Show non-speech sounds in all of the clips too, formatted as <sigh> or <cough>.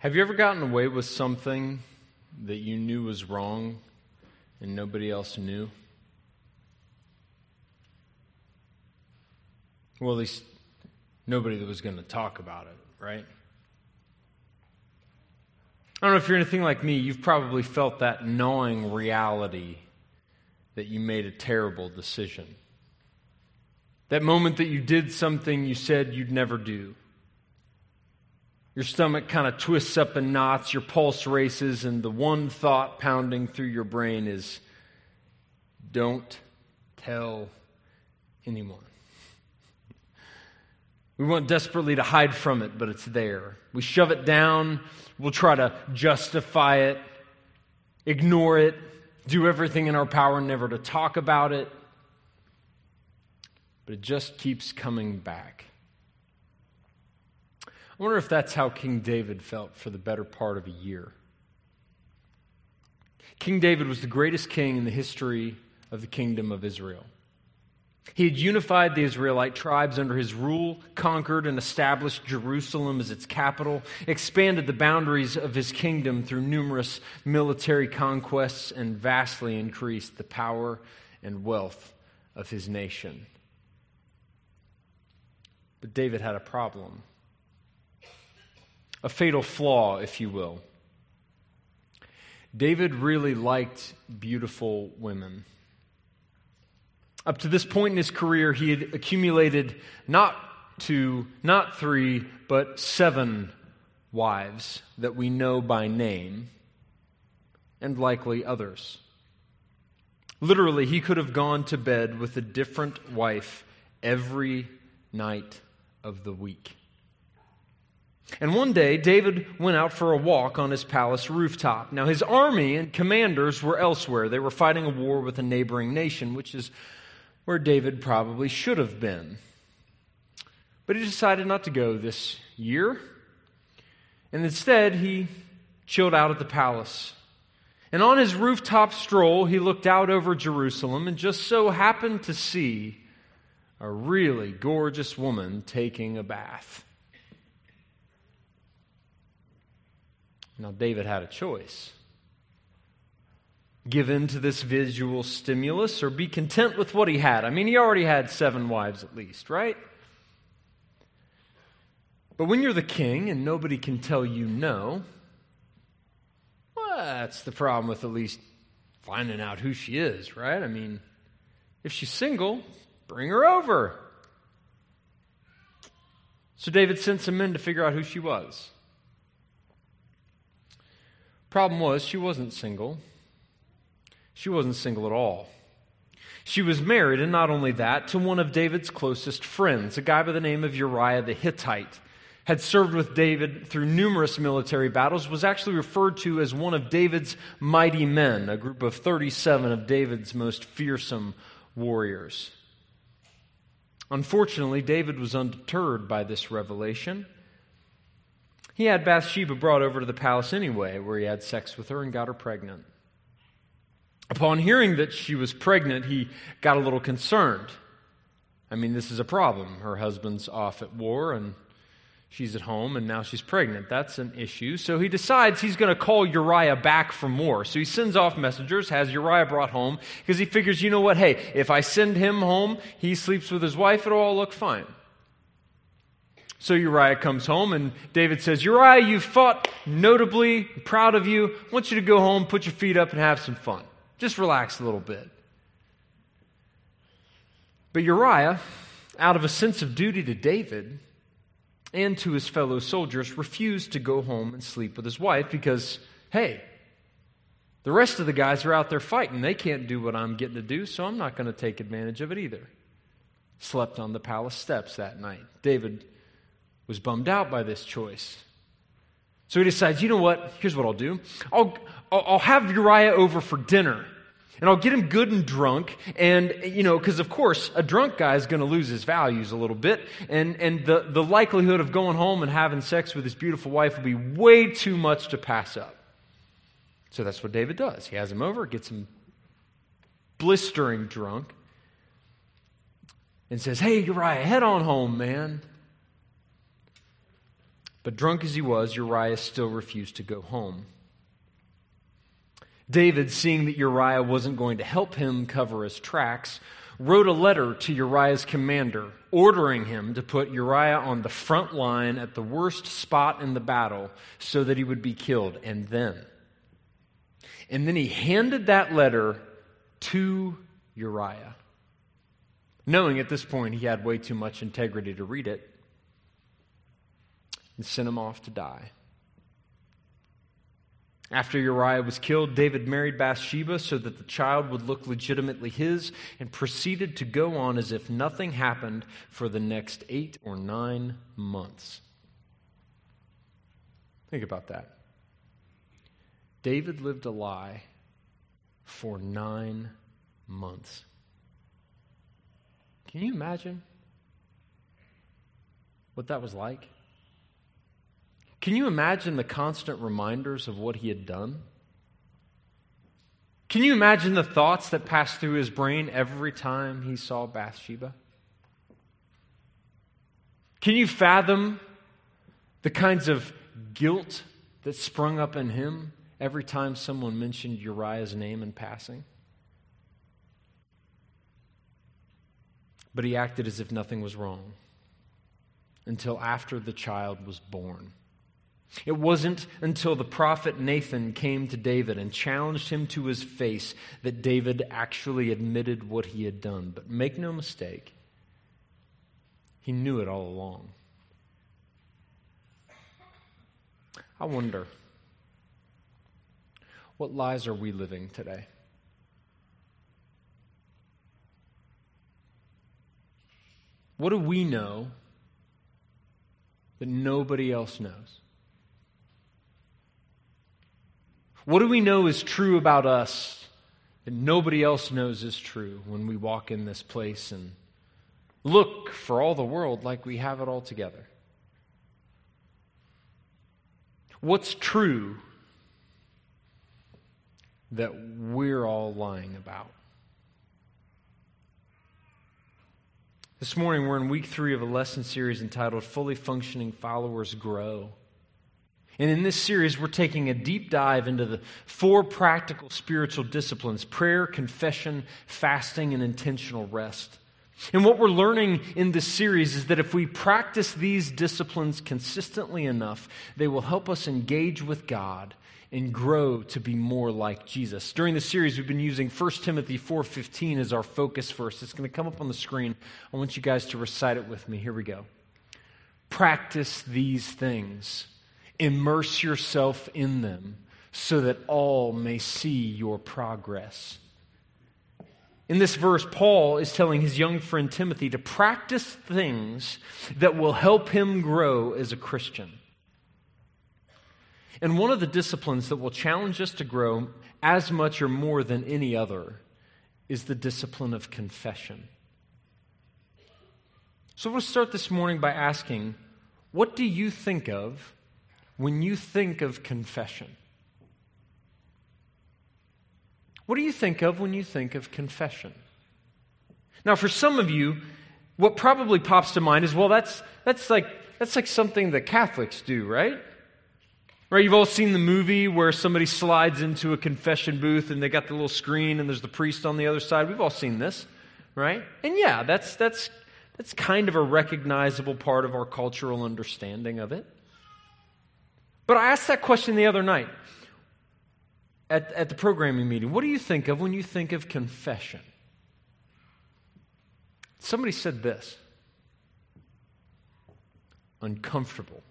Have you ever gotten away with something that you knew was wrong and nobody else knew? Well, at least nobody that was going to talk about it, right? I don't know if you're anything like me, you've probably felt that gnawing reality that you made a terrible decision. That moment that you did something you said you'd never do. Your stomach kind of twists up in knots, your pulse races, and the one thought pounding through your brain is don't tell anyone. We want desperately to hide from it, but it's there. We shove it down. We'll try to justify it, ignore it, do everything in our power never to talk about it. But it just keeps coming back. I wonder if that's how King David felt for the better part of a year. King David was the greatest king in the history of the kingdom of Israel. He had unified the Israelite tribes under his rule, conquered and established Jerusalem as its capital, expanded the boundaries of his kingdom through numerous military conquests, and vastly increased the power and wealth of his nation. But David had a problem a fatal flaw, if you will. David really liked beautiful women. Up to this point in his career, he had accumulated not two, not three, but seven wives that we know by name, and likely others. Literally, he could have gone to bed with a different wife every night of the week. And one day, David went out for a walk on his palace rooftop. Now, his army and commanders were elsewhere. They were fighting a war with a neighboring nation, which is where David probably should have been. But he decided not to go this year. And instead, he chilled out at the palace. And on his rooftop stroll, he looked out over Jerusalem and just so happened to see a really gorgeous woman taking a bath. Now, David had a choice give in to this visual stimulus or be content with what he had. I mean, he already had seven wives at least, right? But when you're the king and nobody can tell you no, well, that's the problem with at least finding out who she is, right? I mean, if she's single, bring her over. So David sent some men to figure out who she was. Problem was, she wasn't single. She wasn't single at all. She was married, and not only that, to one of David's closest friends, a guy by the name of Uriah the Hittite. Had served with David through numerous military battles, was actually referred to as one of David's mighty men, a group of 37 of David's most fearsome warriors. Unfortunately, David was undeterred by this revelation. He had Bathsheba brought over to the palace anyway, where he had sex with her and got her pregnant. Upon hearing that she was pregnant, he got a little concerned. I mean, this is a problem. Her husband's off at war and she's at home and now she's pregnant. That's an issue. So he decides he's going to call Uriah back from war. So he sends off messengers, has Uriah brought home because he figures, you know what? Hey, if I send him home, he sleeps with his wife, it'll all look fine. So Uriah comes home, and David says, Uriah, you fought notably, proud of you. I want you to go home, put your feet up, and have some fun. Just relax a little bit. But Uriah, out of a sense of duty to David and to his fellow soldiers, refused to go home and sleep with his wife because, hey, the rest of the guys are out there fighting. They can't do what I'm getting to do, so I'm not going to take advantage of it either. Slept on the palace steps that night. David was bummed out by this choice. So he decides, you know what? Here's what I'll do I'll, I'll have Uriah over for dinner. And I'll get him good and drunk. And, you know, because of course, a drunk guy is going to lose his values a little bit. And, and the, the likelihood of going home and having sex with his beautiful wife will be way too much to pass up. So that's what David does. He has him over, gets him blistering drunk, and says, Hey, Uriah, head on home, man. But drunk as he was, Uriah still refused to go home. David, seeing that Uriah wasn't going to help him cover his tracks, wrote a letter to Uriah's commander, ordering him to put Uriah on the front line at the worst spot in the battle so that he would be killed. And then, and then he handed that letter to Uriah, knowing at this point he had way too much integrity to read it, and sent him off to die. After Uriah was killed, David married Bathsheba so that the child would look legitimately his and proceeded to go on as if nothing happened for the next eight or nine months. Think about that. David lived a lie for nine months. Can you imagine what that was like? Can you imagine the constant reminders of what he had done? Can you imagine the thoughts that passed through his brain every time he saw Bathsheba? Can you fathom the kinds of guilt that sprung up in him every time someone mentioned Uriah's name in passing? But he acted as if nothing was wrong until after the child was born. It wasn't until the prophet Nathan came to David and challenged him to his face that David actually admitted what he had done. But make no mistake, he knew it all along. I wonder, what lies are we living today? What do we know that nobody else knows? What do we know is true about us that nobody else knows is true when we walk in this place and look for all the world like we have it all together? What's true that we're all lying about? This morning, we're in week three of a lesson series entitled Fully Functioning Followers Grow. And in this series, we're taking a deep dive into the four practical spiritual disciplines prayer, confession, fasting, and intentional rest. And what we're learning in this series is that if we practice these disciplines consistently enough, they will help us engage with God and grow to be more like Jesus. During the series we've been using 1 Timothy 4:15 as our focus verse. It's going to come up on the screen. I want you guys to recite it with me. Here we go. Practice these things Immerse yourself in them so that all may see your progress. In this verse, Paul is telling his young friend Timothy to practice things that will help him grow as a Christian. And one of the disciplines that will challenge us to grow as much or more than any other is the discipline of confession. So we'll start this morning by asking what do you think of when you think of confession? What do you think of when you think of confession? Now, for some of you, what probably pops to mind is, well, that's, that's, like, that's like something that Catholics do, right? Right, you've all seen the movie where somebody slides into a confession booth and they got the little screen and there's the priest on the other side. We've all seen this, right? And yeah, that's, that's, that's kind of a recognizable part of our cultural understanding of it. But I asked that question the other night at, at the programming meeting. What do you think of when you think of confession? Somebody said this uncomfortable.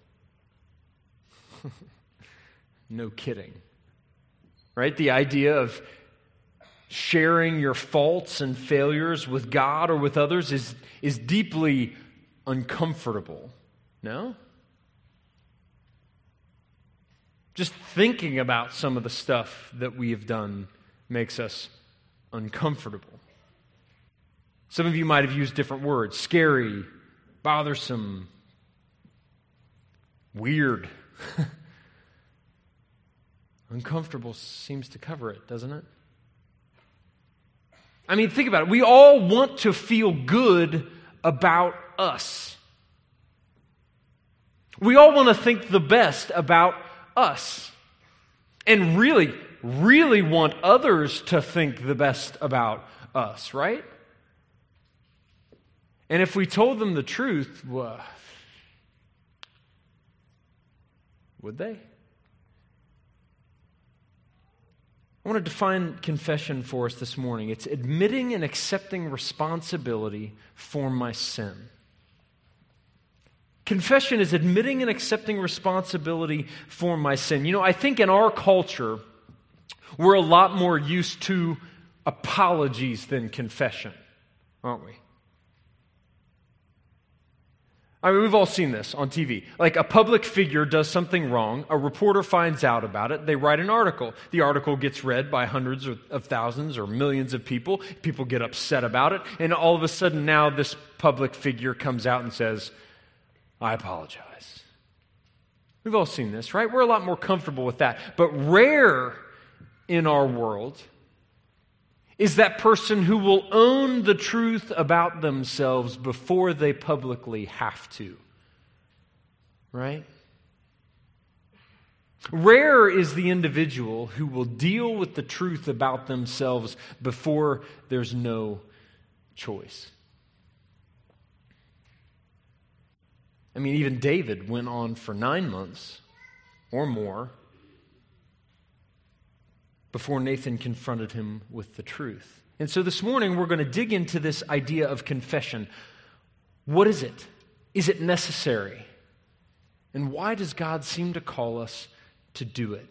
<laughs> no kidding. Right? The idea of sharing your faults and failures with God or with others is, is deeply uncomfortable. No? Just thinking about some of the stuff that we have done makes us uncomfortable. Some of you might have used different words scary, bothersome, weird. <laughs> Uncomfortable seems to cover it, doesn't it? I mean, think about it. We all want to feel good about us. We all want to think the best about us and really, really want others to think the best about us, right? And if we told them the truth, well, would they? I want to define confession for us this morning. It's admitting and accepting responsibility for my sin. Confession is admitting and accepting responsibility for my sin. You know, I think in our culture, we're a lot more used to apologies than confession, aren't we? I mean, we've all seen this on TV. Like a public figure does something wrong, a reporter finds out about it, they write an article. The article gets read by hundreds of thousands or millions of people. People get upset about it, and all of a sudden now this public figure comes out and says, I apologize. We've all seen this, right? We're a lot more comfortable with that. But rare in our world is that person who will own the truth about themselves before they publicly have to. Right? Rare is the individual who will deal with the truth about themselves before there's no choice. I mean, even David went on for nine months or more before Nathan confronted him with the truth. And so this morning we're going to dig into this idea of confession. What is it? Is it necessary? And why does God seem to call us to do it?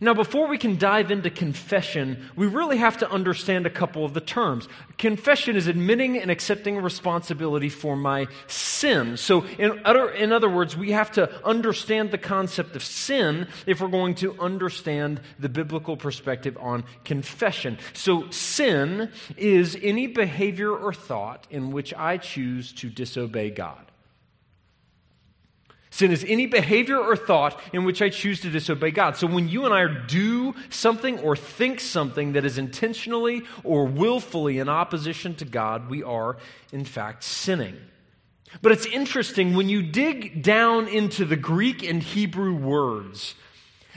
Now, before we can dive into confession, we really have to understand a couple of the terms. Confession is admitting and accepting responsibility for my sin. So, in other, in other words, we have to understand the concept of sin if we're going to understand the biblical perspective on confession. So, sin is any behavior or thought in which I choose to disobey God. Sin is any behavior or thought in which I choose to disobey God. So when you and I do something or think something that is intentionally or willfully in opposition to God, we are, in fact, sinning. But it's interesting when you dig down into the Greek and Hebrew words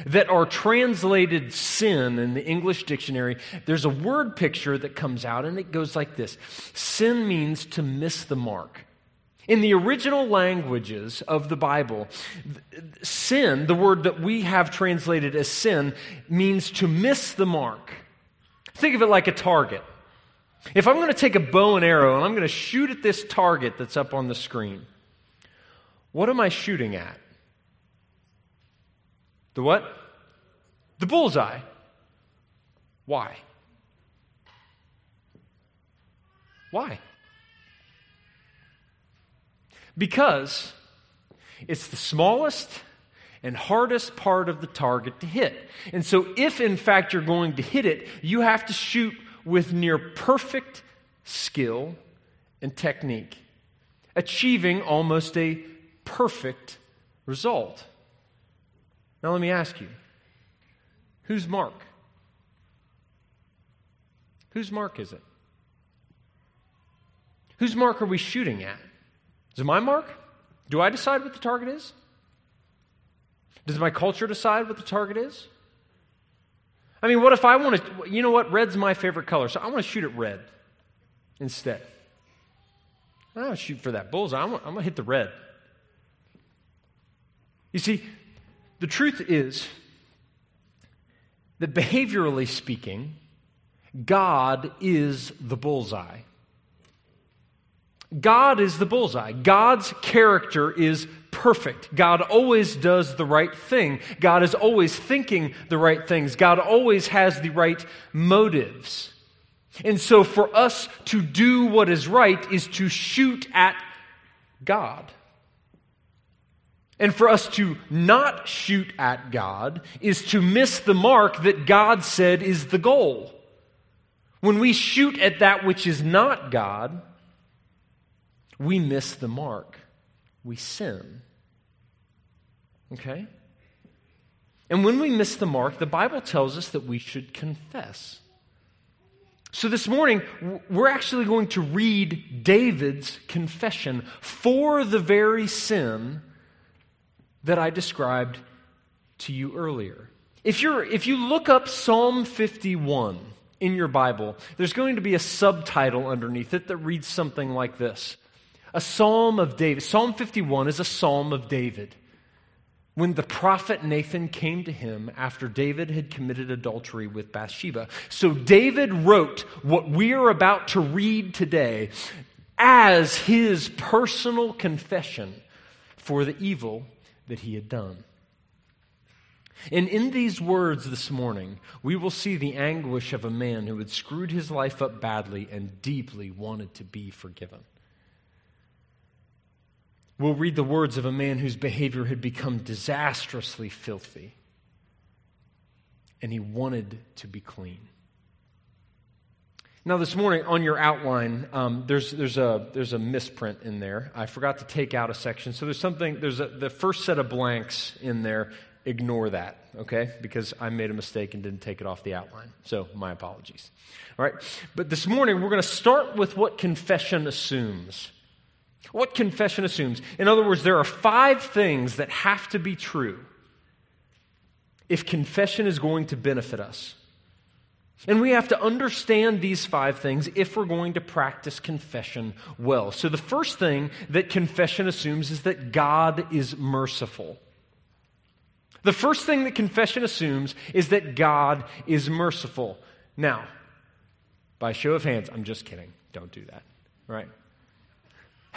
that are translated sin in the English dictionary, there's a word picture that comes out and it goes like this Sin means to miss the mark. In the original languages of the Bible, sin, the word that we have translated as sin, means to miss the mark. Think of it like a target. If I'm going to take a bow and arrow and I'm going to shoot at this target that's up on the screen, what am I shooting at? The what? The bullseye. Why? Why? Because it's the smallest and hardest part of the target to hit. And so, if in fact you're going to hit it, you have to shoot with near perfect skill and technique, achieving almost a perfect result. Now, let me ask you whose mark? Whose mark is it? Whose mark are we shooting at? Is it my mark? Do I decide what the target is? Does my culture decide what the target is? I mean, what if I want to, you know what? Red's my favorite color, so I want to shoot at red instead. I don't shoot for that bullseye. I'm, I'm going to hit the red. You see, the truth is that behaviorally speaking, God is the bullseye. God is the bullseye. God's character is perfect. God always does the right thing. God is always thinking the right things. God always has the right motives. And so for us to do what is right is to shoot at God. And for us to not shoot at God is to miss the mark that God said is the goal. When we shoot at that which is not God, we miss the mark. We sin. Okay? And when we miss the mark, the Bible tells us that we should confess. So this morning, we're actually going to read David's confession for the very sin that I described to you earlier. If, you're, if you look up Psalm 51 in your Bible, there's going to be a subtitle underneath it that reads something like this A Psalm of David. Psalm 51 is a psalm of David. When the prophet Nathan came to him after David had committed adultery with Bathsheba. So David wrote what we are about to read today as his personal confession for the evil that he had done. And in these words this morning, we will see the anguish of a man who had screwed his life up badly and deeply wanted to be forgiven. We'll read the words of a man whose behavior had become disastrously filthy, and he wanted to be clean. Now, this morning on your outline, um, there's, there's, a, there's a misprint in there. I forgot to take out a section. So there's something, there's a, the first set of blanks in there. Ignore that, okay? Because I made a mistake and didn't take it off the outline. So my apologies. All right? But this morning, we're going to start with what confession assumes. What confession assumes. In other words, there are five things that have to be true if confession is going to benefit us. And we have to understand these five things if we're going to practice confession well. So, the first thing that confession assumes is that God is merciful. The first thing that confession assumes is that God is merciful. Now, by show of hands, I'm just kidding. Don't do that, right?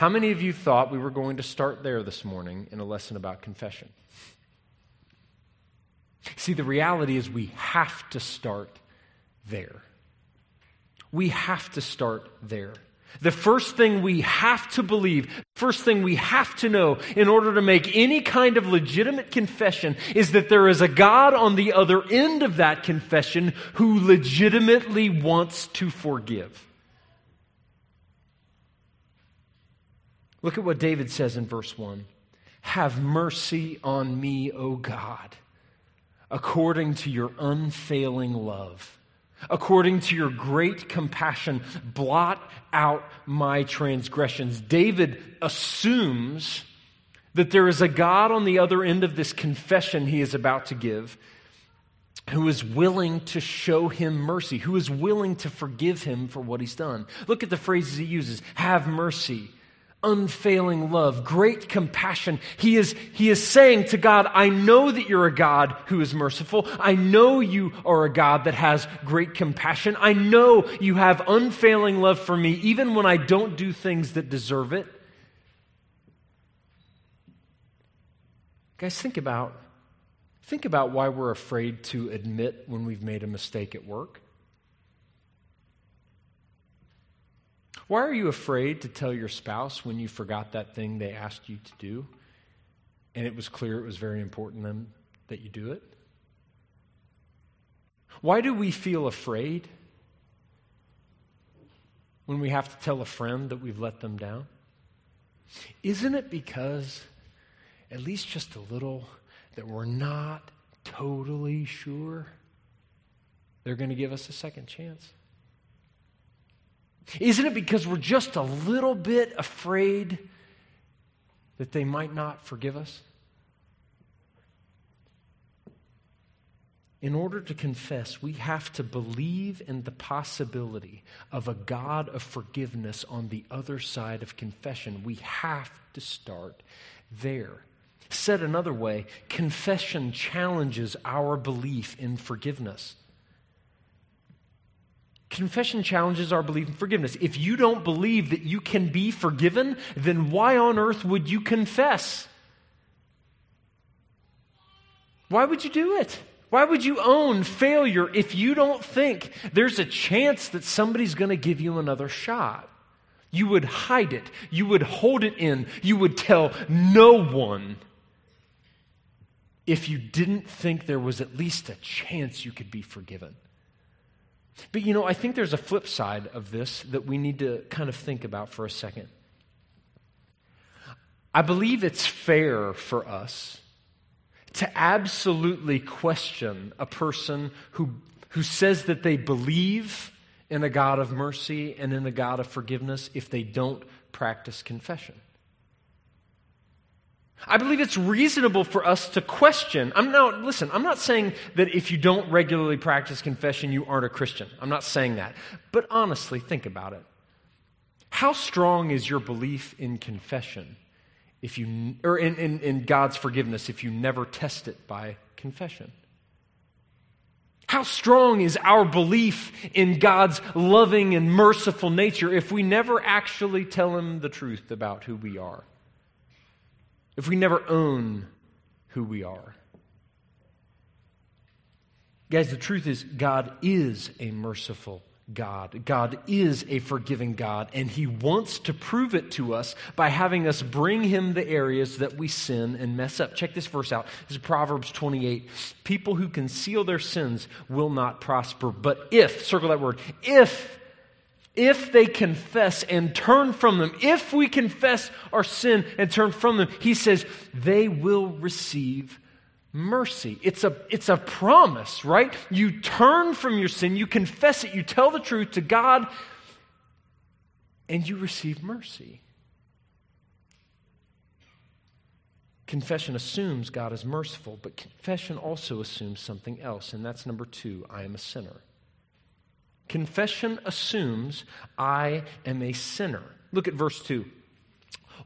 How many of you thought we were going to start there this morning in a lesson about confession? See, the reality is we have to start there. We have to start there. The first thing we have to believe, first thing we have to know in order to make any kind of legitimate confession is that there is a God on the other end of that confession who legitimately wants to forgive. Look at what David says in verse 1 Have mercy on me, O God, according to your unfailing love According to your great compassion, blot out my transgressions. David assumes that there is a God on the other end of this confession he is about to give who is willing to show him mercy, who is willing to forgive him for what he's done. Look at the phrases he uses have mercy, unfailing love, great compassion. He is, he is saying to God, I know that you're a God who is merciful. I know you are a God that has great compassion. I know you have unfailing love for me, even when I don't do things that deserve it. Guys, think about, think about why we're afraid to admit when we've made a mistake at work. Why are you afraid to tell your spouse when you forgot that thing they asked you to do and it was clear it was very important them that you do it? Why do we feel afraid when we have to tell a friend that we've let them down? Isn't it because, at least just a little, that we're not totally sure they're going to give us a second chance? Isn't it because we're just a little bit afraid that they might not forgive us? In order to confess, we have to believe in the possibility of a God of forgiveness on the other side of confession. We have to start there. Said another way, confession challenges our belief in forgiveness. Confession challenges our belief in forgiveness. If you don't believe that you can be forgiven, then why on earth would you confess? Why would you do it? Why would you own failure if you don't think there's a chance that somebody's going to give you another shot? You would hide it. You would hold it in. You would tell no one if you didn't think there was at least a chance you could be forgiven. But you know, I think there's a flip side of this that we need to kind of think about for a second. I believe it's fair for us to absolutely question a person who, who says that they believe in a God of mercy and in a God of forgiveness if they don't practice confession. I believe it's reasonable for us to question. I'm not, listen, I'm not saying that if you don't regularly practice confession, you aren't a Christian. I'm not saying that. But honestly, think about it. How strong is your belief in confession if you, or in, in, in God's forgiveness if you never test it by confession? How strong is our belief in God's loving and merciful nature if we never actually tell Him the truth about who we are? If we never own who we are? Guys, the truth is, God is a merciful God. God is a forgiving God, and He wants to prove it to us by having us bring Him the areas that we sin and mess up. Check this verse out. This is Proverbs 28. People who conceal their sins will not prosper, but if, circle that word, if, if they confess and turn from them, if we confess our sin and turn from them, He says they will receive mercy. It's a, it's a promise, right? You turn from your sin, you confess it, you tell the truth to God, and you receive mercy. Confession assumes God is merciful, but confession also assumes something else, and that's number two I am a sinner. Confession assumes I am a sinner. Look at verse 2.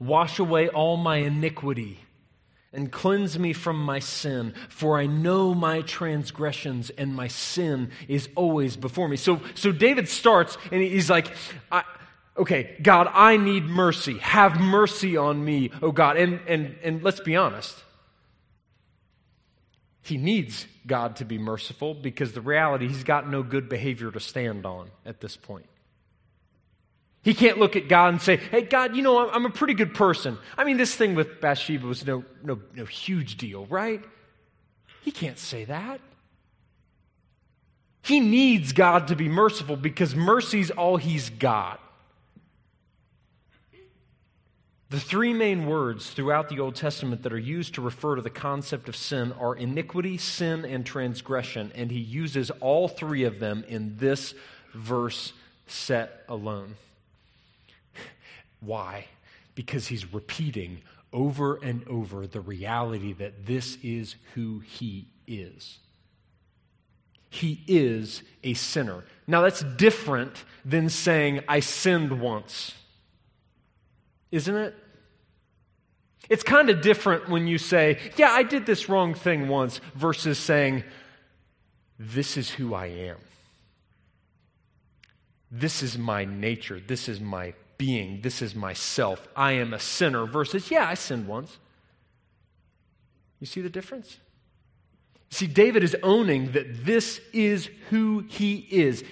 Wash away all my iniquity and cleanse me from my sin, for I know my transgressions and my sin is always before me. So, so David starts and he's like, okay, God, I need mercy. Have mercy on me, oh God. And, and, and let's be honest. He needs God to be merciful because the reality, he's got no good behavior to stand on at this point. He can't look at God and say, hey, God, you know, I'm a pretty good person. I mean, this thing with Bathsheba was no, no, no huge deal, right? He can't say that. He needs God to be merciful because mercy's all he's got. The three main words throughout the Old Testament that are used to refer to the concept of sin are iniquity, sin, and transgression, and he uses all three of them in this verse set alone. Why? Because he's repeating over and over the reality that this is who he is. He is a sinner. Now, that's different than saying, I sinned once. Isn't it? It's kind of different when you say, Yeah, I did this wrong thing once, versus saying, This is who I am. This is my nature. This is my being. This is myself. I am a sinner versus, yeah, I sinned once. You see the difference? See, David is owning that this is who he is.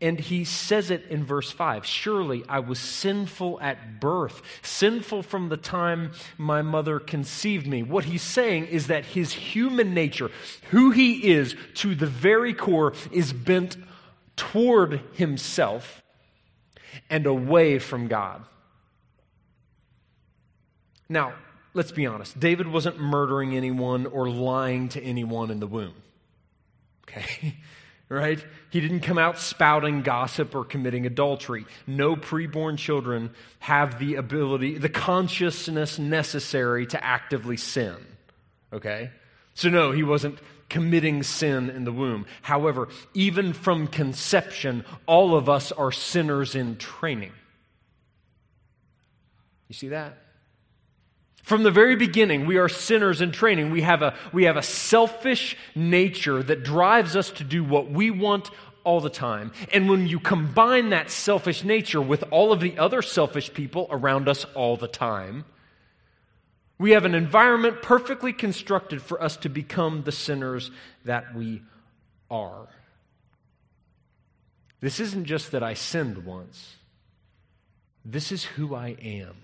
And he says it in verse 5 Surely I was sinful at birth, sinful from the time my mother conceived me. What he's saying is that his human nature, who he is to the very core, is bent toward himself and away from God. Now, let's be honest. David wasn't murdering anyone or lying to anyone in the womb. Okay? <laughs> right? He didn't come out spouting gossip or committing adultery. No preborn children have the ability, the consciousness necessary to actively sin. Okay? So, no, he wasn't committing sin in the womb. However, even from conception, all of us are sinners in training. You see that? From the very beginning, we are sinners in training. We have, a, we have a selfish nature that drives us to do what we want all the time. And when you combine that selfish nature with all of the other selfish people around us all the time, we have an environment perfectly constructed for us to become the sinners that we are. This isn't just that I sinned once, this is who I am.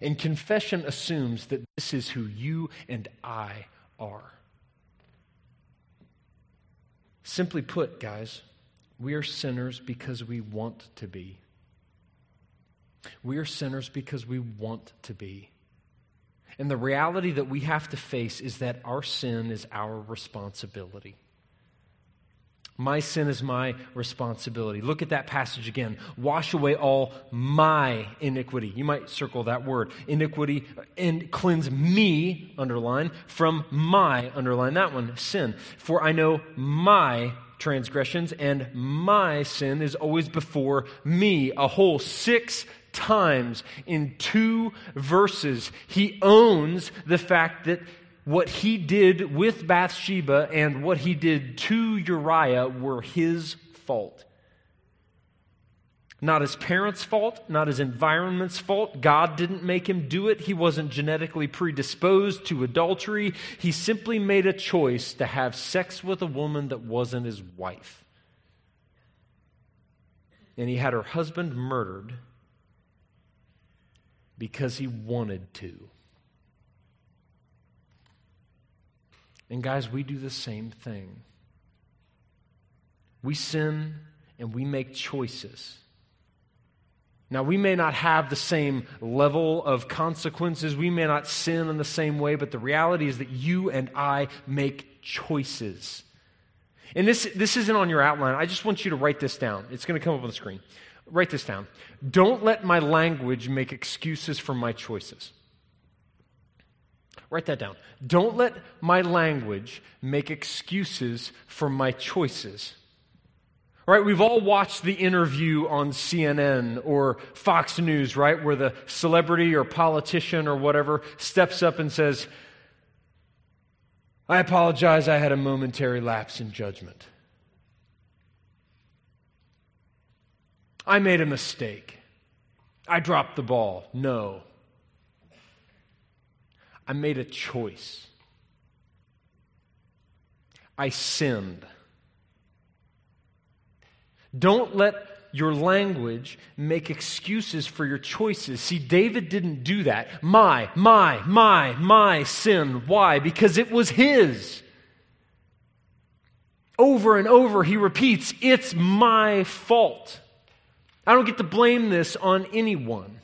And confession assumes that this is who you and I are. Simply put, guys, we are sinners because we want to be. We are sinners because we want to be. And the reality that we have to face is that our sin is our responsibility. My sin is my responsibility. Look at that passage again. Wash away all my iniquity. You might circle that word. Iniquity uh, and cleanse me, underline, from my, underline that one, sin. For I know my transgressions and my sin is always before me. A whole six times in two verses, he owns the fact that what he did with Bathsheba and what he did to Uriah were his fault. Not his parents' fault, not his environment's fault. God didn't make him do it. He wasn't genetically predisposed to adultery. He simply made a choice to have sex with a woman that wasn't his wife. And he had her husband murdered because he wanted to. And guys, we do the same thing. We sin and we make choices. Now, we may not have the same level of consequences. We may not sin in the same way, but the reality is that you and I make choices. And this, this isn't on your outline. I just want you to write this down. It's going to come up on the screen. Write this down. Don't let my language make excuses for my choices. Write that down. Don't let my language make excuses for my choices. Right, we've all watched the interview on CNN or Fox News, right, where the celebrity or politician or whatever steps up and says, I apologize, I had a momentary lapse in judgment. I made a mistake. I dropped the ball. No. I made a choice. I sinned. Don't let your language make excuses for your choices. See, David didn't do that. My, my, my, my sin. Why? Because it was his. Over and over, he repeats, It's my fault. I don't get to blame this on anyone.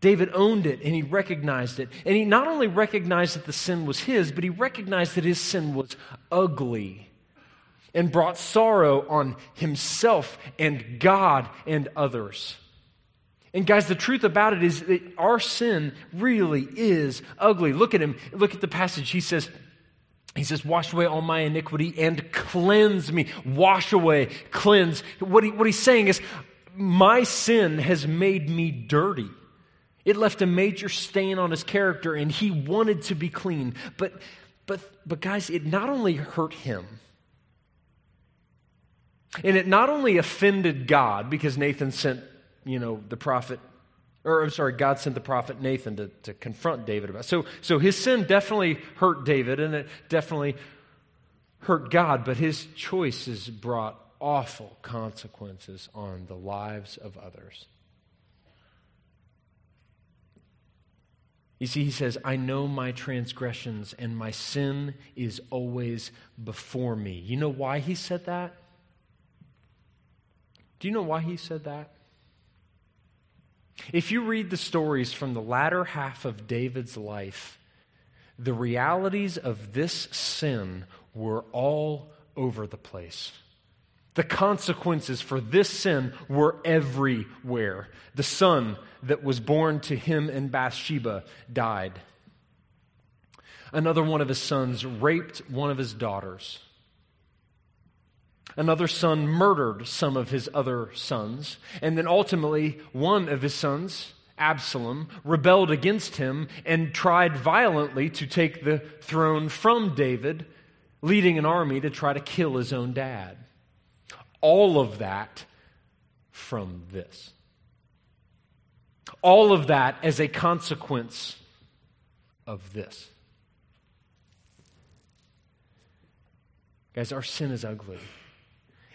David owned it and he recognized it. And he not only recognized that the sin was his, but he recognized that his sin was ugly and brought sorrow on himself and God and others. And guys, the truth about it is that our sin really is ugly. Look at him. Look at the passage. He says, he says, Wash away all my iniquity and cleanse me. Wash away, cleanse. What, he, what he's saying is, My sin has made me dirty. It left a major stain on his character, and he wanted to be clean. But, but, but guys, it not only hurt him, and it not only offended God because Nathan sent, you know, the prophet, or I'm sorry, God sent the prophet Nathan to, to confront David about. So, so his sin definitely hurt David, and it definitely hurt God. But his choices brought awful consequences on the lives of others. You see, he says, I know my transgressions and my sin is always before me. You know why he said that? Do you know why he said that? If you read the stories from the latter half of David's life, the realities of this sin were all over the place. The consequences for this sin were everywhere. The son that was born to him and Bathsheba died. Another one of his sons raped one of his daughters. Another son murdered some of his other sons. And then ultimately, one of his sons, Absalom, rebelled against him and tried violently to take the throne from David, leading an army to try to kill his own dad. All of that from this. All of that as a consequence of this. Guys, our sin is ugly.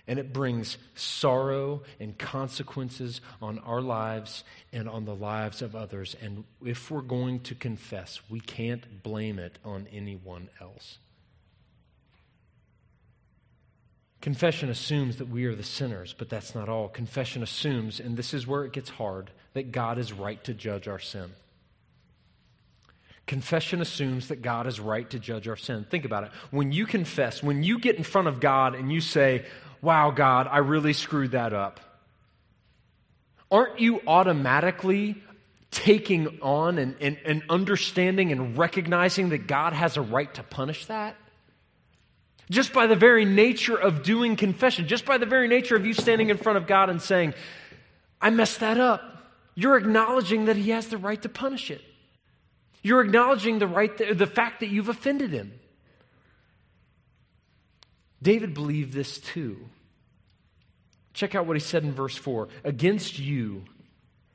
And it brings sorrow and consequences on our lives and on the lives of others. And if we're going to confess, we can't blame it on anyone else. Confession assumes that we are the sinners, but that's not all. Confession assumes, and this is where it gets hard, that God is right to judge our sin. Confession assumes that God is right to judge our sin. Think about it. When you confess, when you get in front of God and you say, Wow, God, I really screwed that up, aren't you automatically taking on and, and, and understanding and recognizing that God has a right to punish that? Just by the very nature of doing confession, just by the very nature of you standing in front of God and saying, I messed that up, you're acknowledging that He has the right to punish it. You're acknowledging the, right, the fact that you've offended Him. David believed this too. Check out what he said in verse 4 Against you,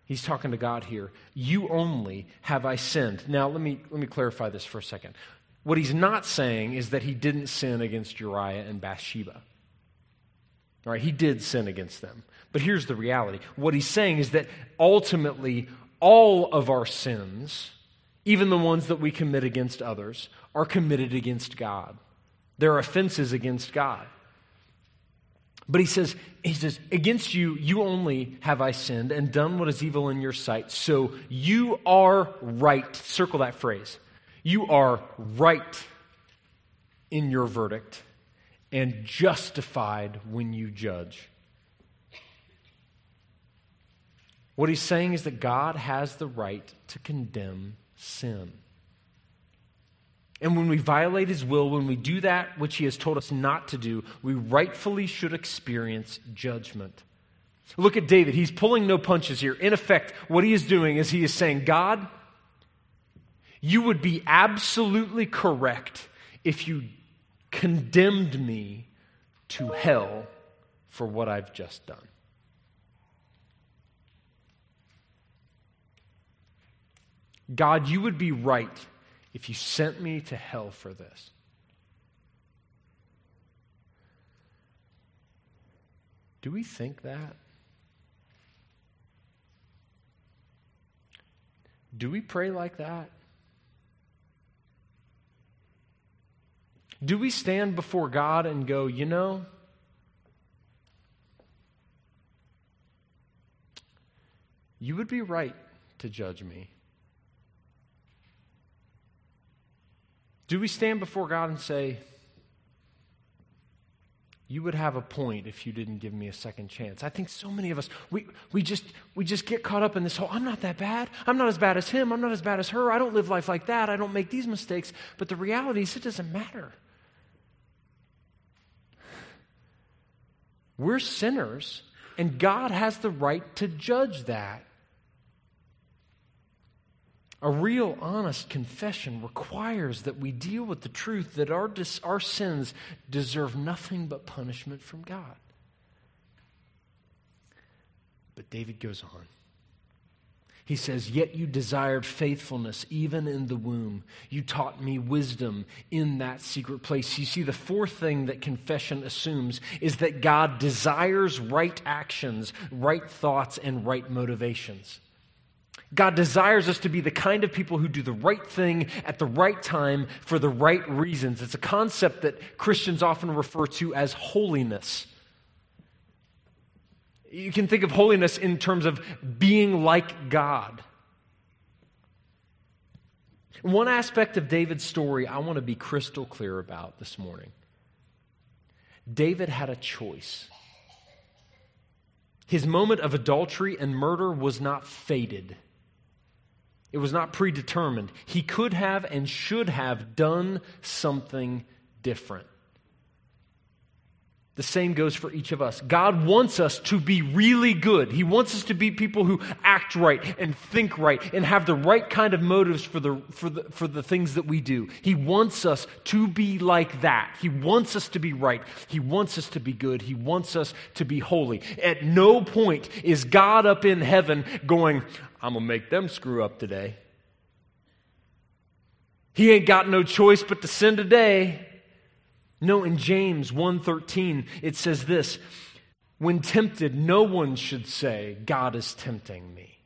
he's talking to God here, you only have I sinned. Now, let me, let me clarify this for a second. What he's not saying is that he didn't sin against Uriah and Bathsheba. All right, he did sin against them. But here's the reality what he's saying is that ultimately, all of our sins, even the ones that we commit against others, are committed against God. They're offenses against God. But he says, he says, against you, you only have I sinned and done what is evil in your sight. So you are right. Circle that phrase. You are right in your verdict and justified when you judge. What he's saying is that God has the right to condemn sin. And when we violate his will, when we do that which he has told us not to do, we rightfully should experience judgment. Look at David. He's pulling no punches here. In effect, what he is doing is he is saying, God, you would be absolutely correct if you condemned me to hell for what I've just done. God, you would be right if you sent me to hell for this. Do we think that? Do we pray like that? Do we stand before God and go, you know, you would be right to judge me? Do we stand before God and say, you would have a point if you didn't give me a second chance. I think so many of us, we, we, just, we just get caught up in this whole, I'm not that bad. I'm not as bad as him. I'm not as bad as her. I don't live life like that. I don't make these mistakes. But the reality is, it doesn't matter. We're sinners, and God has the right to judge that. A real, honest confession requires that we deal with the truth that our, dis- our sins deserve nothing but punishment from God. But David goes on. He says, Yet you desired faithfulness even in the womb. You taught me wisdom in that secret place. You see, the fourth thing that confession assumes is that God desires right actions, right thoughts, and right motivations. God desires us to be the kind of people who do the right thing at the right time for the right reasons. It's a concept that Christians often refer to as holiness. You can think of holiness in terms of being like God. One aspect of David's story I want to be crystal clear about this morning. David had a choice. His moment of adultery and murder was not fated. It was not predetermined. He could have and should have done something different. The same goes for each of us. God wants us to be really good. He wants us to be people who act right and think right and have the right kind of motives for the, for the, for the things that we do. He wants us to be like that. He wants us to be right. He wants us to be good. He wants us to be holy. At no point is God up in heaven going, I'm going to make them screw up today. He ain't got no choice but to sin today. No, in James 1:13 it says this, when tempted no one should say God is tempting me.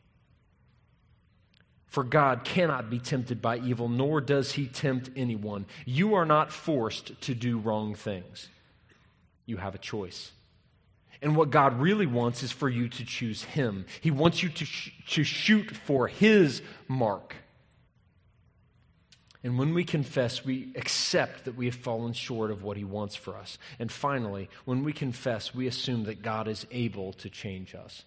For God cannot be tempted by evil nor does he tempt anyone. You are not forced to do wrong things. You have a choice. And what God really wants is for you to choose Him. He wants you to, sh- to shoot for His mark. And when we confess, we accept that we have fallen short of what He wants for us. And finally, when we confess, we assume that God is able to change us.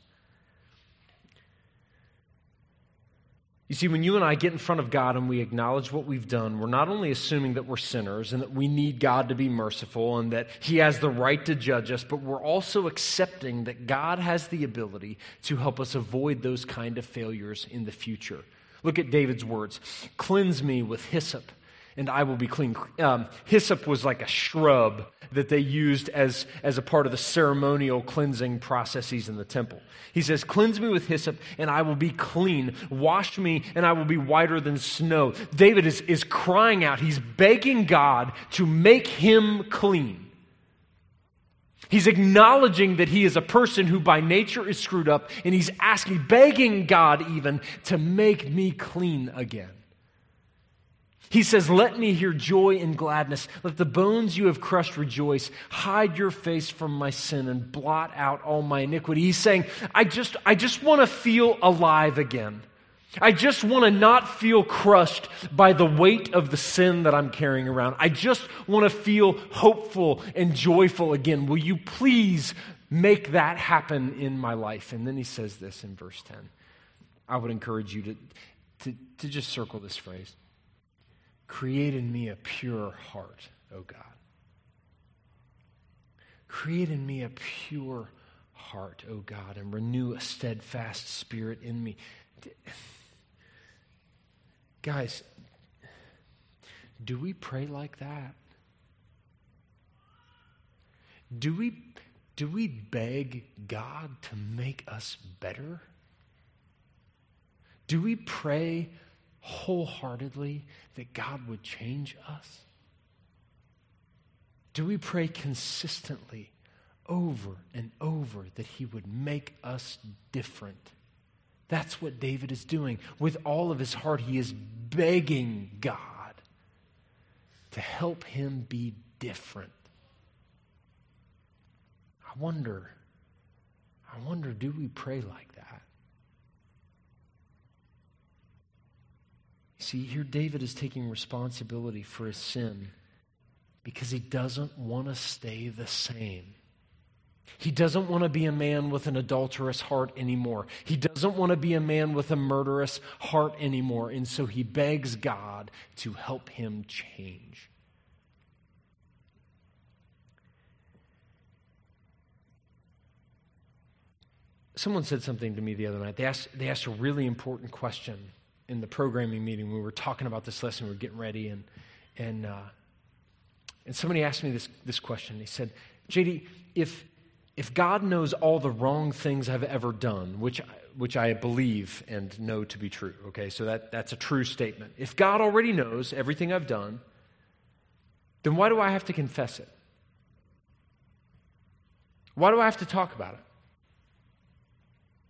You see, when you and I get in front of God and we acknowledge what we've done, we're not only assuming that we're sinners and that we need God to be merciful and that He has the right to judge us, but we're also accepting that God has the ability to help us avoid those kind of failures in the future. Look at David's words Cleanse me with hyssop, and I will be clean. Um, hyssop was like a shrub that they used as, as a part of the ceremonial cleansing processes in the temple. He says, Cleanse me with hyssop, and I will be clean. Wash me, and I will be whiter than snow. David is, is crying out. He's begging God to make him clean. He's acknowledging that he is a person who by nature is screwed up, and he's asking, begging God even to make me clean again. He says, Let me hear joy and gladness. Let the bones you have crushed rejoice. Hide your face from my sin and blot out all my iniquity. He's saying, I just, I just want to feel alive again. I just want to not feel crushed by the weight of the sin that I'm carrying around. I just want to feel hopeful and joyful again. Will you please make that happen in my life? And then he says this in verse 10. I would encourage you to, to, to just circle this phrase Create in me a pure heart, O God. Create in me a pure heart, O God, and renew a steadfast spirit in me. Guys, do we pray like that? Do we, do we beg God to make us better? Do we pray wholeheartedly that God would change us? Do we pray consistently over and over that He would make us different? That's what David is doing. With all of his heart, he is begging God to help him be different. I wonder, I wonder, do we pray like that? See, here David is taking responsibility for his sin because he doesn't want to stay the same. He doesn't want to be a man with an adulterous heart anymore. He doesn't want to be a man with a murderous heart anymore. And so he begs God to help him change. Someone said something to me the other night. They asked, they asked a really important question in the programming meeting. We were talking about this lesson, we were getting ready, and, and, uh, and somebody asked me this, this question. He said, JD, if, if God knows all the wrong things I've ever done, which, which I believe and know to be true, okay, so that, that's a true statement. If God already knows everything I've done, then why do I have to confess it? Why do I have to talk about it?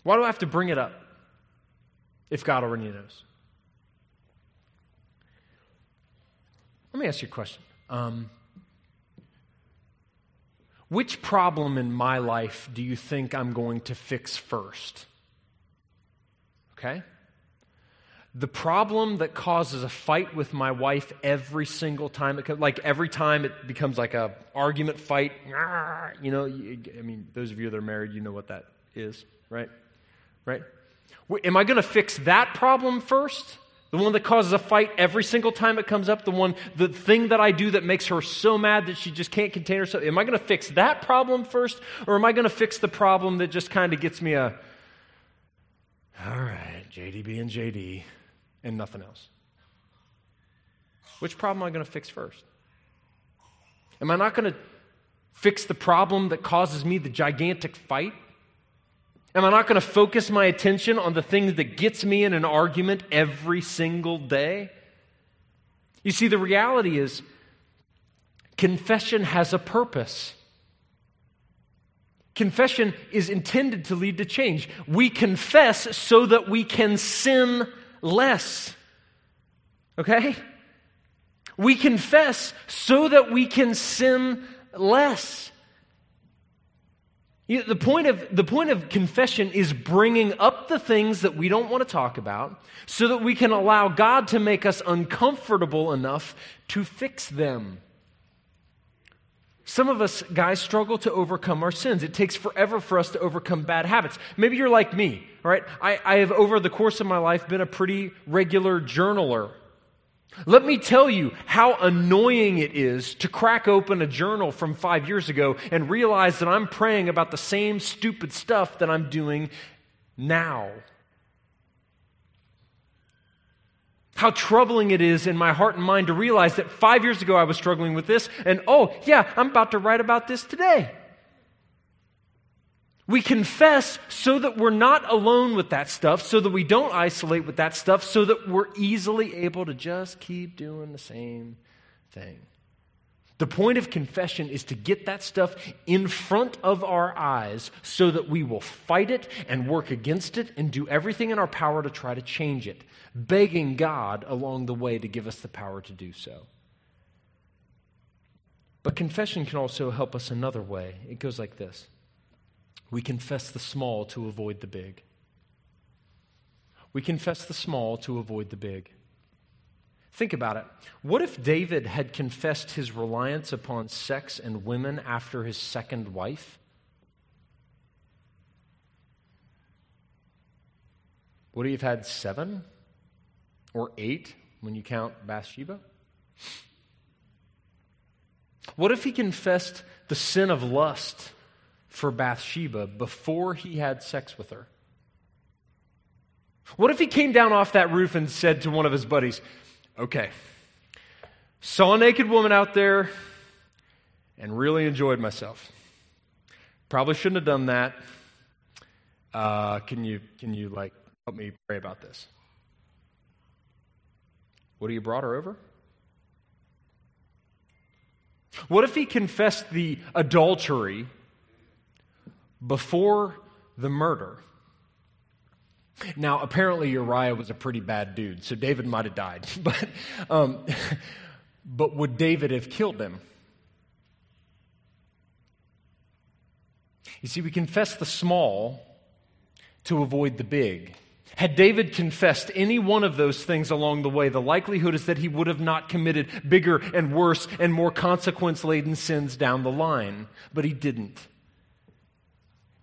Why do I have to bring it up if God already knows? Let me ask you a question. Um, which problem in my life do you think I'm going to fix first? Okay? The problem that causes a fight with my wife every single time, it, like every time it becomes like a argument fight, you know, I mean, those of you that are married, you know what that is, right? Right? Am I going to fix that problem first? The one that causes a fight every single time it comes up, the one, the thing that I do that makes her so mad that she just can't contain herself. Am I going to fix that problem first, or am I going to fix the problem that just kind of gets me a, all right, JDB and JD, and nothing else? Which problem am I going to fix first? Am I not going to fix the problem that causes me the gigantic fight? Am I not going to focus my attention on the thing that gets me in an argument every single day? You see, the reality is confession has a purpose. Confession is intended to lead to change. We confess so that we can sin less. Okay? We confess so that we can sin less. You the, point of, the point of confession is bringing up the things that we don't want to talk about so that we can allow God to make us uncomfortable enough to fix them. Some of us guys struggle to overcome our sins. It takes forever for us to overcome bad habits. Maybe you're like me, right? I, I have, over the course of my life, been a pretty regular journaler. Let me tell you how annoying it is to crack open a journal from five years ago and realize that I'm praying about the same stupid stuff that I'm doing now. How troubling it is in my heart and mind to realize that five years ago I was struggling with this, and oh, yeah, I'm about to write about this today. We confess so that we're not alone with that stuff, so that we don't isolate with that stuff, so that we're easily able to just keep doing the same thing. The point of confession is to get that stuff in front of our eyes so that we will fight it and work against it and do everything in our power to try to change it, begging God along the way to give us the power to do so. But confession can also help us another way. It goes like this we confess the small to avoid the big. We confess the small to avoid the big. Think about it. What if David had confessed his reliance upon sex and women after his second wife? Would he have had seven or eight when you count Bathsheba? What if he confessed the sin of lust for Bathsheba before he had sex with her? What if he came down off that roof and said to one of his buddies, Okay, saw a naked woman out there and really enjoyed myself. Probably shouldn't have done that. Uh, can you can you like help me pray about this? What do you brought her over? What if he confessed the adultery before the murder. Now, apparently Uriah was a pretty bad dude, so David might have died. <laughs> But, um, <laughs> but would David have killed him? You see, we confess the small to avoid the big. Had David confessed any one of those things along the way, the likelihood is that he would have not committed bigger and worse and more consequence laden sins down the line. But he didn't.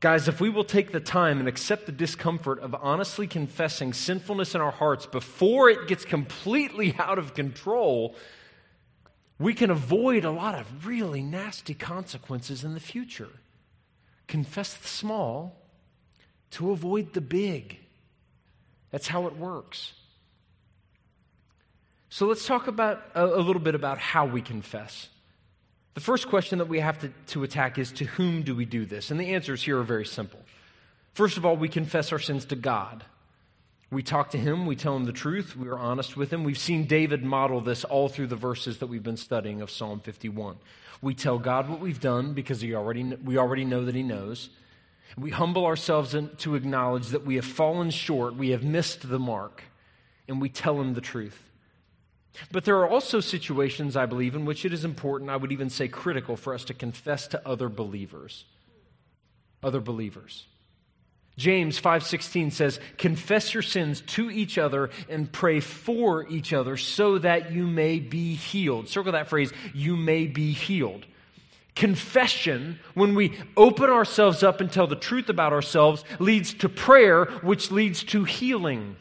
Guys, if we will take the time and accept the discomfort of honestly confessing sinfulness in our hearts before it gets completely <laughs> out of control, we can avoid a lot of really nasty consequences in the future. Confess the small to avoid the big. That's how it works. So let's talk about a, a little bit about how we confess. The first question that we have to, to attack is to whom do we do this? And the answers here are very simple. First of all, we confess our sins to God. We talk to Him, we tell Him the truth, we are honest with Him. We've seen David model this all through the verses that we've been studying of Psalm 51. We tell God what we've done because he already, we already know that He knows. We humble ourselves to acknowledge that we have fallen short, we have missed the mark, and we tell Him the truth. But there are also situations, I believe, in which it is important, I would even say critical, for us to confess to other believers. Other believers. James 5:16 says, "Confess your sins to each other and pray for each other so that you may be healed." Circle that phrase, you may be healed. Confession, when we open ourselves up and tell the truth about ourselves, leads to prayer, which leads to healing.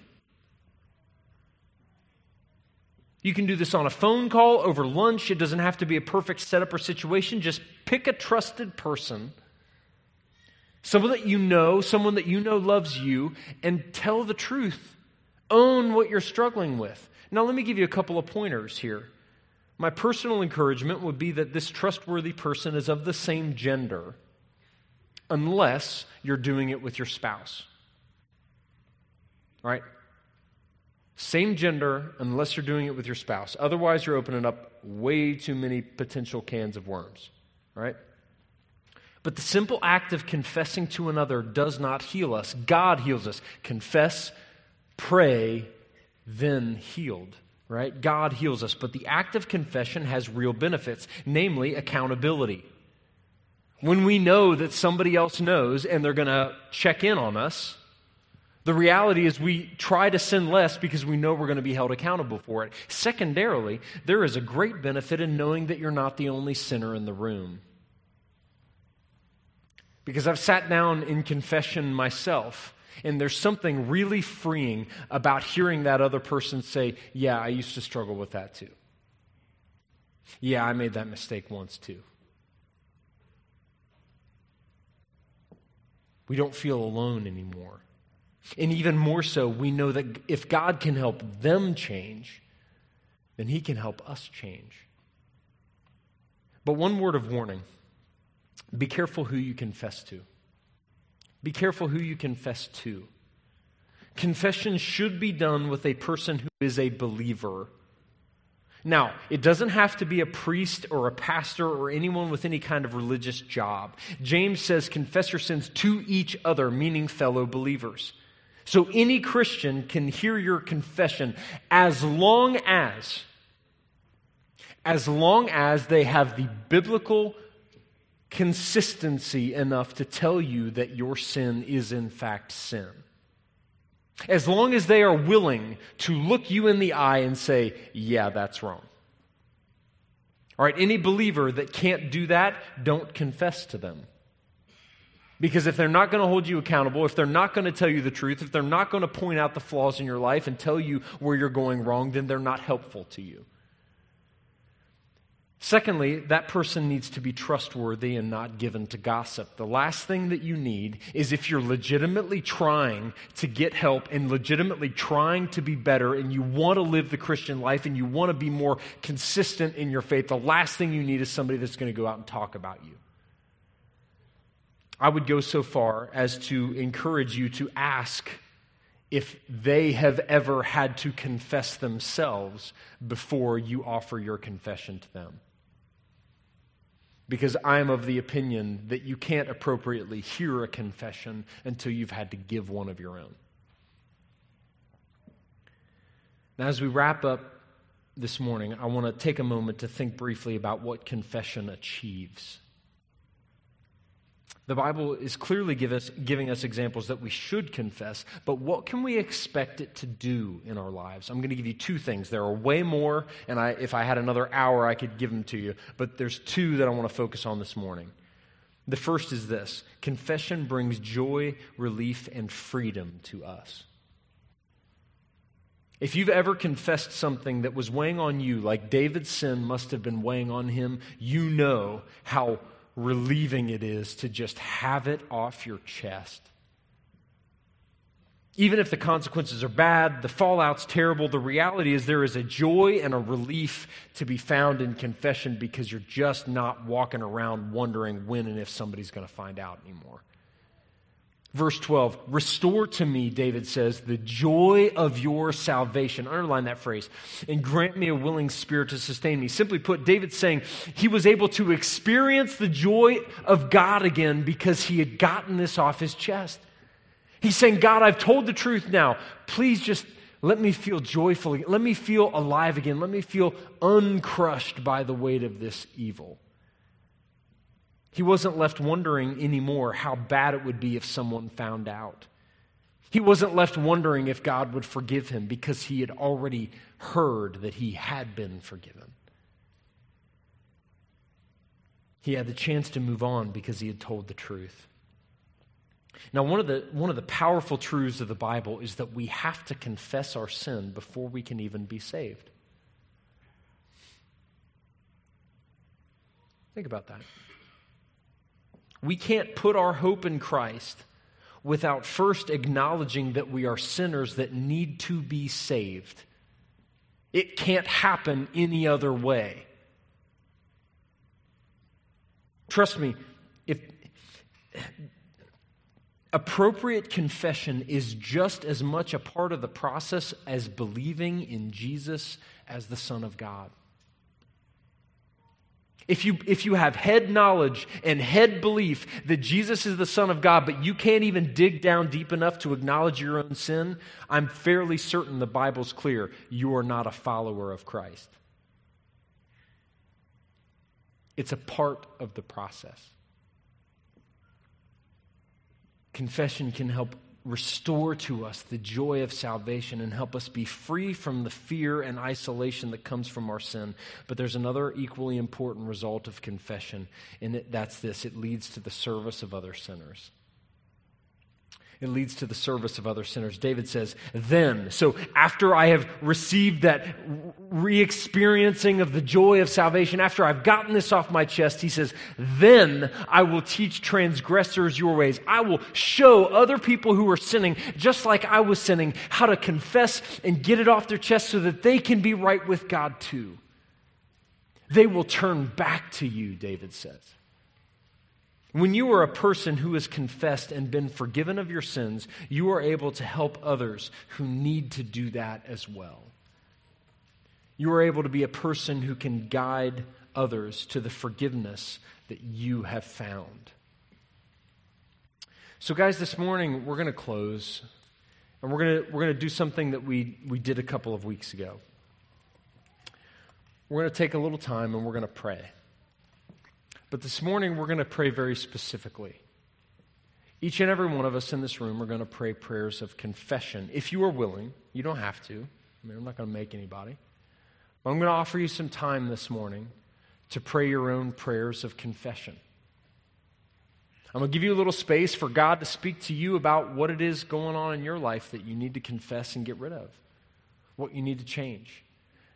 You can do this on a phone call, over lunch. It doesn't have to be a perfect setup or situation. Just pick a trusted person, someone that you know, someone that you know loves you, and tell the truth. Own what you're struggling with. Now, let me give you a couple of pointers here. My personal encouragement would be that this trustworthy person is of the same gender, unless you're doing it with your spouse. Right? Same gender, unless you're doing it with your spouse. Otherwise, you're opening up way too many potential cans of worms. Right? But the simple act of confessing to another does not heal us. God heals us. Confess, pray, then healed. Right? God heals us. But the act of confession has real benefits, namely accountability. when we know that somebody else knows and they're going to check in on us, the reality is we try to sin less because we know we're going to be held accountable for it. Secondarily, there is a great benefit in knowing that you're not the only sinner in the room. Because I've sat down in confession myself, and there's something really freeing about hearing that other person say, Yeah, I used to struggle with that too. Yeah, I made that mistake once too. We don't feel alone anymore. And even more so, we know that if God can help them change, then He can help us change. But one word of warning be careful who you confess to. Be careful who you confess to. Confession should be done with a person who is a believer now, it doesn't have to be a priest or a pastor or anyone with any kind of religious job. James says, confess your sins to each other, meaning fellow believers. So any Christian can hear your confession as long as, as long as they have the biblical consistency enough to tell you that your sin is in fact sin. As long as they are willing to look you in the eye and say, yeah, that's wrong. All right, any believer that can't do that, don't confess to them. Because if they're not going to hold you accountable, if they're not going to tell you the truth, if they're not going to point out the flaws in your life and tell you where you're going wrong, then they're not helpful to you. Secondly, that person needs to be trustworthy and not given to gossip. The last thing that you need is if you're legitimately trying to get help and legitimately trying to be better and you want to live the Christian life and you want to be more consistent in your faith, the last thing you need is somebody that's going to go out and talk about you. I would go so far as to encourage you to ask if they have ever had to confess themselves before you offer your confession to them because I am of the opinion that you can't appropriately hear a confession until you've had to give one of your own. Now, as we wrap up this morning, I want to take a moment to think briefly about what confession achieves. The Bible is clearly give us, giving us examples that we should confess, but what can we expect it to do in our lives? I'm going to give you two things. There are way more, and I, if I had another hour, I could give them to you, but there's two that I want to focus on this morning. The first is this confession brings joy, relief, and freedom to us. If you've ever confessed something that was weighing on you, like David's sin must have been weighing on him, you know how relieving it is to just have it off your chest. Even if the consequences are bad, the fallout's terrible, the reality is there is a joy and a relief to be found in confession because you're just not walking around wondering when and if somebody's going to find out anymore. Verse 12, restore to me, David says, the joy of your salvation. Underline that phrase. And grant me a willing spirit to sustain me. Simply put, David's saying he was able to experience the joy of God again because he had gotten this off his chest. He's saying, God, I've told the truth now. Please just let me feel joyful. Again. Let me feel alive again. Let me feel uncrushed by the weight of this evil. He wasn't left wondering anymore how bad it would be if someone found out. He wasn't left wondering if God would forgive him because he had already heard that he had been forgiven. He had the chance to move on because he had told the truth. Now, one of, the, one of the powerful truths of the Bible is that we have to confess our sin before we can even be saved. Think about that. We can't put our hope in Christ without first acknowledging that we are sinners that need to be saved. It can't happen any other way. Trust me, if appropriate confession is just as much a part of the process as believing in Jesus as the Son of God. If you, if you have head knowledge and head belief that Jesus is the Son of God, but you can't even dig down deep enough to acknowledge your own sin, I'm fairly certain the Bible's clear. You are not a follower of Christ. It's a part of the process. Confession can help restore to us the joy of salvation and help us be free from the fear and isolation that comes from our sin. But there's another equally important result of confession, and that's this it leads to the service of other sinners. It leads to the service of other sinners. David says, then. So after I have received that re experiencing of the joy of salvation, after I've gotten this off my chest, he says, then I will teach transgressors your ways. I will show other people who are sinning, just like I was sinning, how to confess and get it off their chest so that they can be right with God too. They will turn back to you, David says. When you are a person who has confessed and been forgiven of your sins, you are able to help others who need to do that as well. You are able to be a person who can guide others to the forgiveness that you have found. So, guys, this morning we're going to close and we're going to, we're going to do something that we, we did a couple of weeks ago. We're going to take a little time and we're going to pray. But this morning, we're going to pray very specifically. Each and every one of us in this room are going to pray prayers of confession. If you are willing, you don't have to. I mean, I'm not going to make anybody. But I'm going to offer you some time this morning to pray your own prayers of confession. I'm going to give you a little space for God to speak to you about what it is going on in your life that you need to confess and get rid of, what you need to change.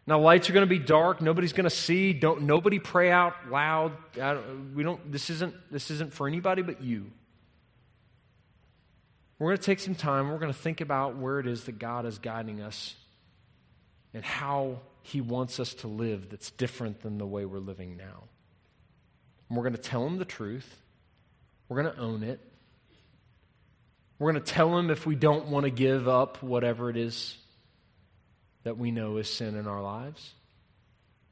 Now, lights are going to be dark. Nobody's going to see. Don't nobody pray out loud. Don't, we don't. This isn't. This isn't for anybody but you. We're going to take some time. We're going to think about where it is that God is guiding us, and how He wants us to live. That's different than the way we're living now. And we're going to tell Him the truth. We're going to own it. We're going to tell Him if we don't want to give up whatever it is that we know is sin in our lives.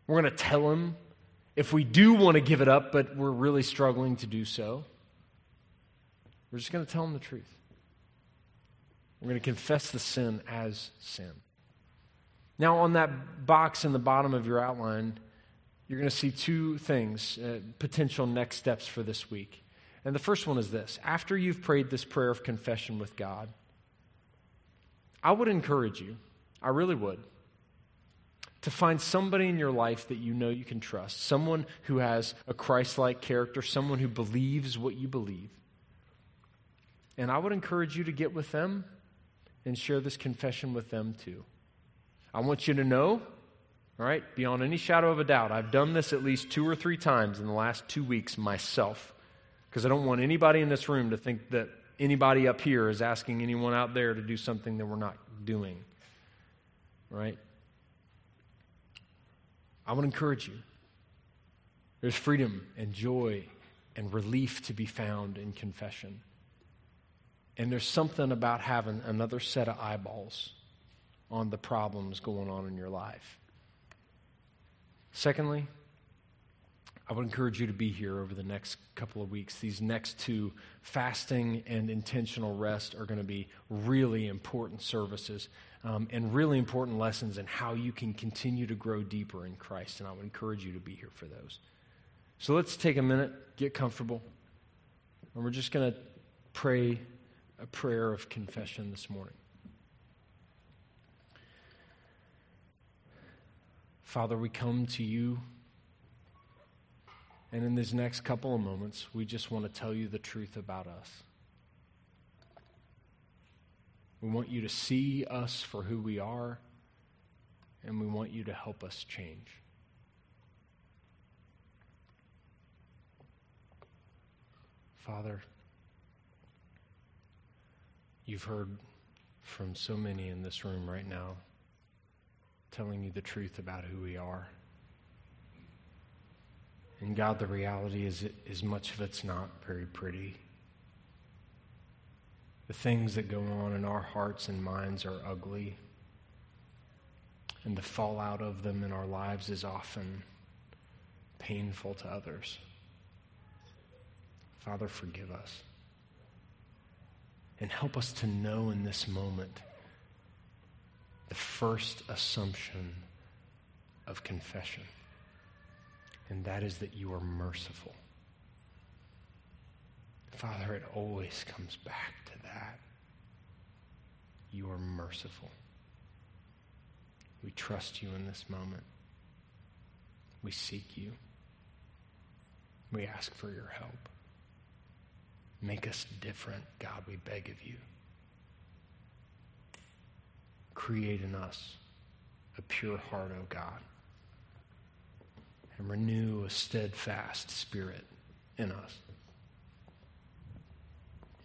We're going to tell him if we do want to give it up, but we're really struggling to do so. We're just going to tell him the truth. We're going to confess the sin as sin. Now, on that box in the bottom of your outline, you're going to see two things, uh, potential next steps for this week. And the first one is this after you've prayed this prayer of confession with God, I would encourage you I really would. To find somebody in your life that you know you can trust, someone who has a Christ like character, someone who believes what you believe. And I would encourage you to get with them and share this confession with them too. I want you to know, all right, beyond any shadow of a doubt, I've done this at least two or three times in the last two weeks myself because I don't want anybody in this room to think that anybody up here is asking anyone out there to do something that we're not doing right? I want to encourage you. There's freedom and joy and relief to be found in confession. And there's something about having another set of eyeballs on the problems going on in your life. Secondly, I would encourage you to be here over the next couple of weeks. These next two, fasting and intentional rest, are going to be really important services um, and really important lessons in how you can continue to grow deeper in Christ. And I would encourage you to be here for those. So let's take a minute, get comfortable, and we're just going to pray a prayer of confession this morning. Father, we come to you. And in these next couple of moments, we just want to tell you the truth about us. We want you to see us for who we are, and we want you to help us change. Father, you've heard from so many in this room right now telling you the truth about who we are. And God, the reality is, is much of it's not very pretty. The things that go on in our hearts and minds are ugly, and the fallout of them in our lives is often painful to others. Father, forgive us. And help us to know in this moment the first assumption of confession, and that is that you are merciful. Father, it always comes back to that. You are merciful. We trust you in this moment. We seek you. We ask for your help. Make us different, God, we beg of you. Create in us a pure heart, O God, and renew a steadfast spirit in us.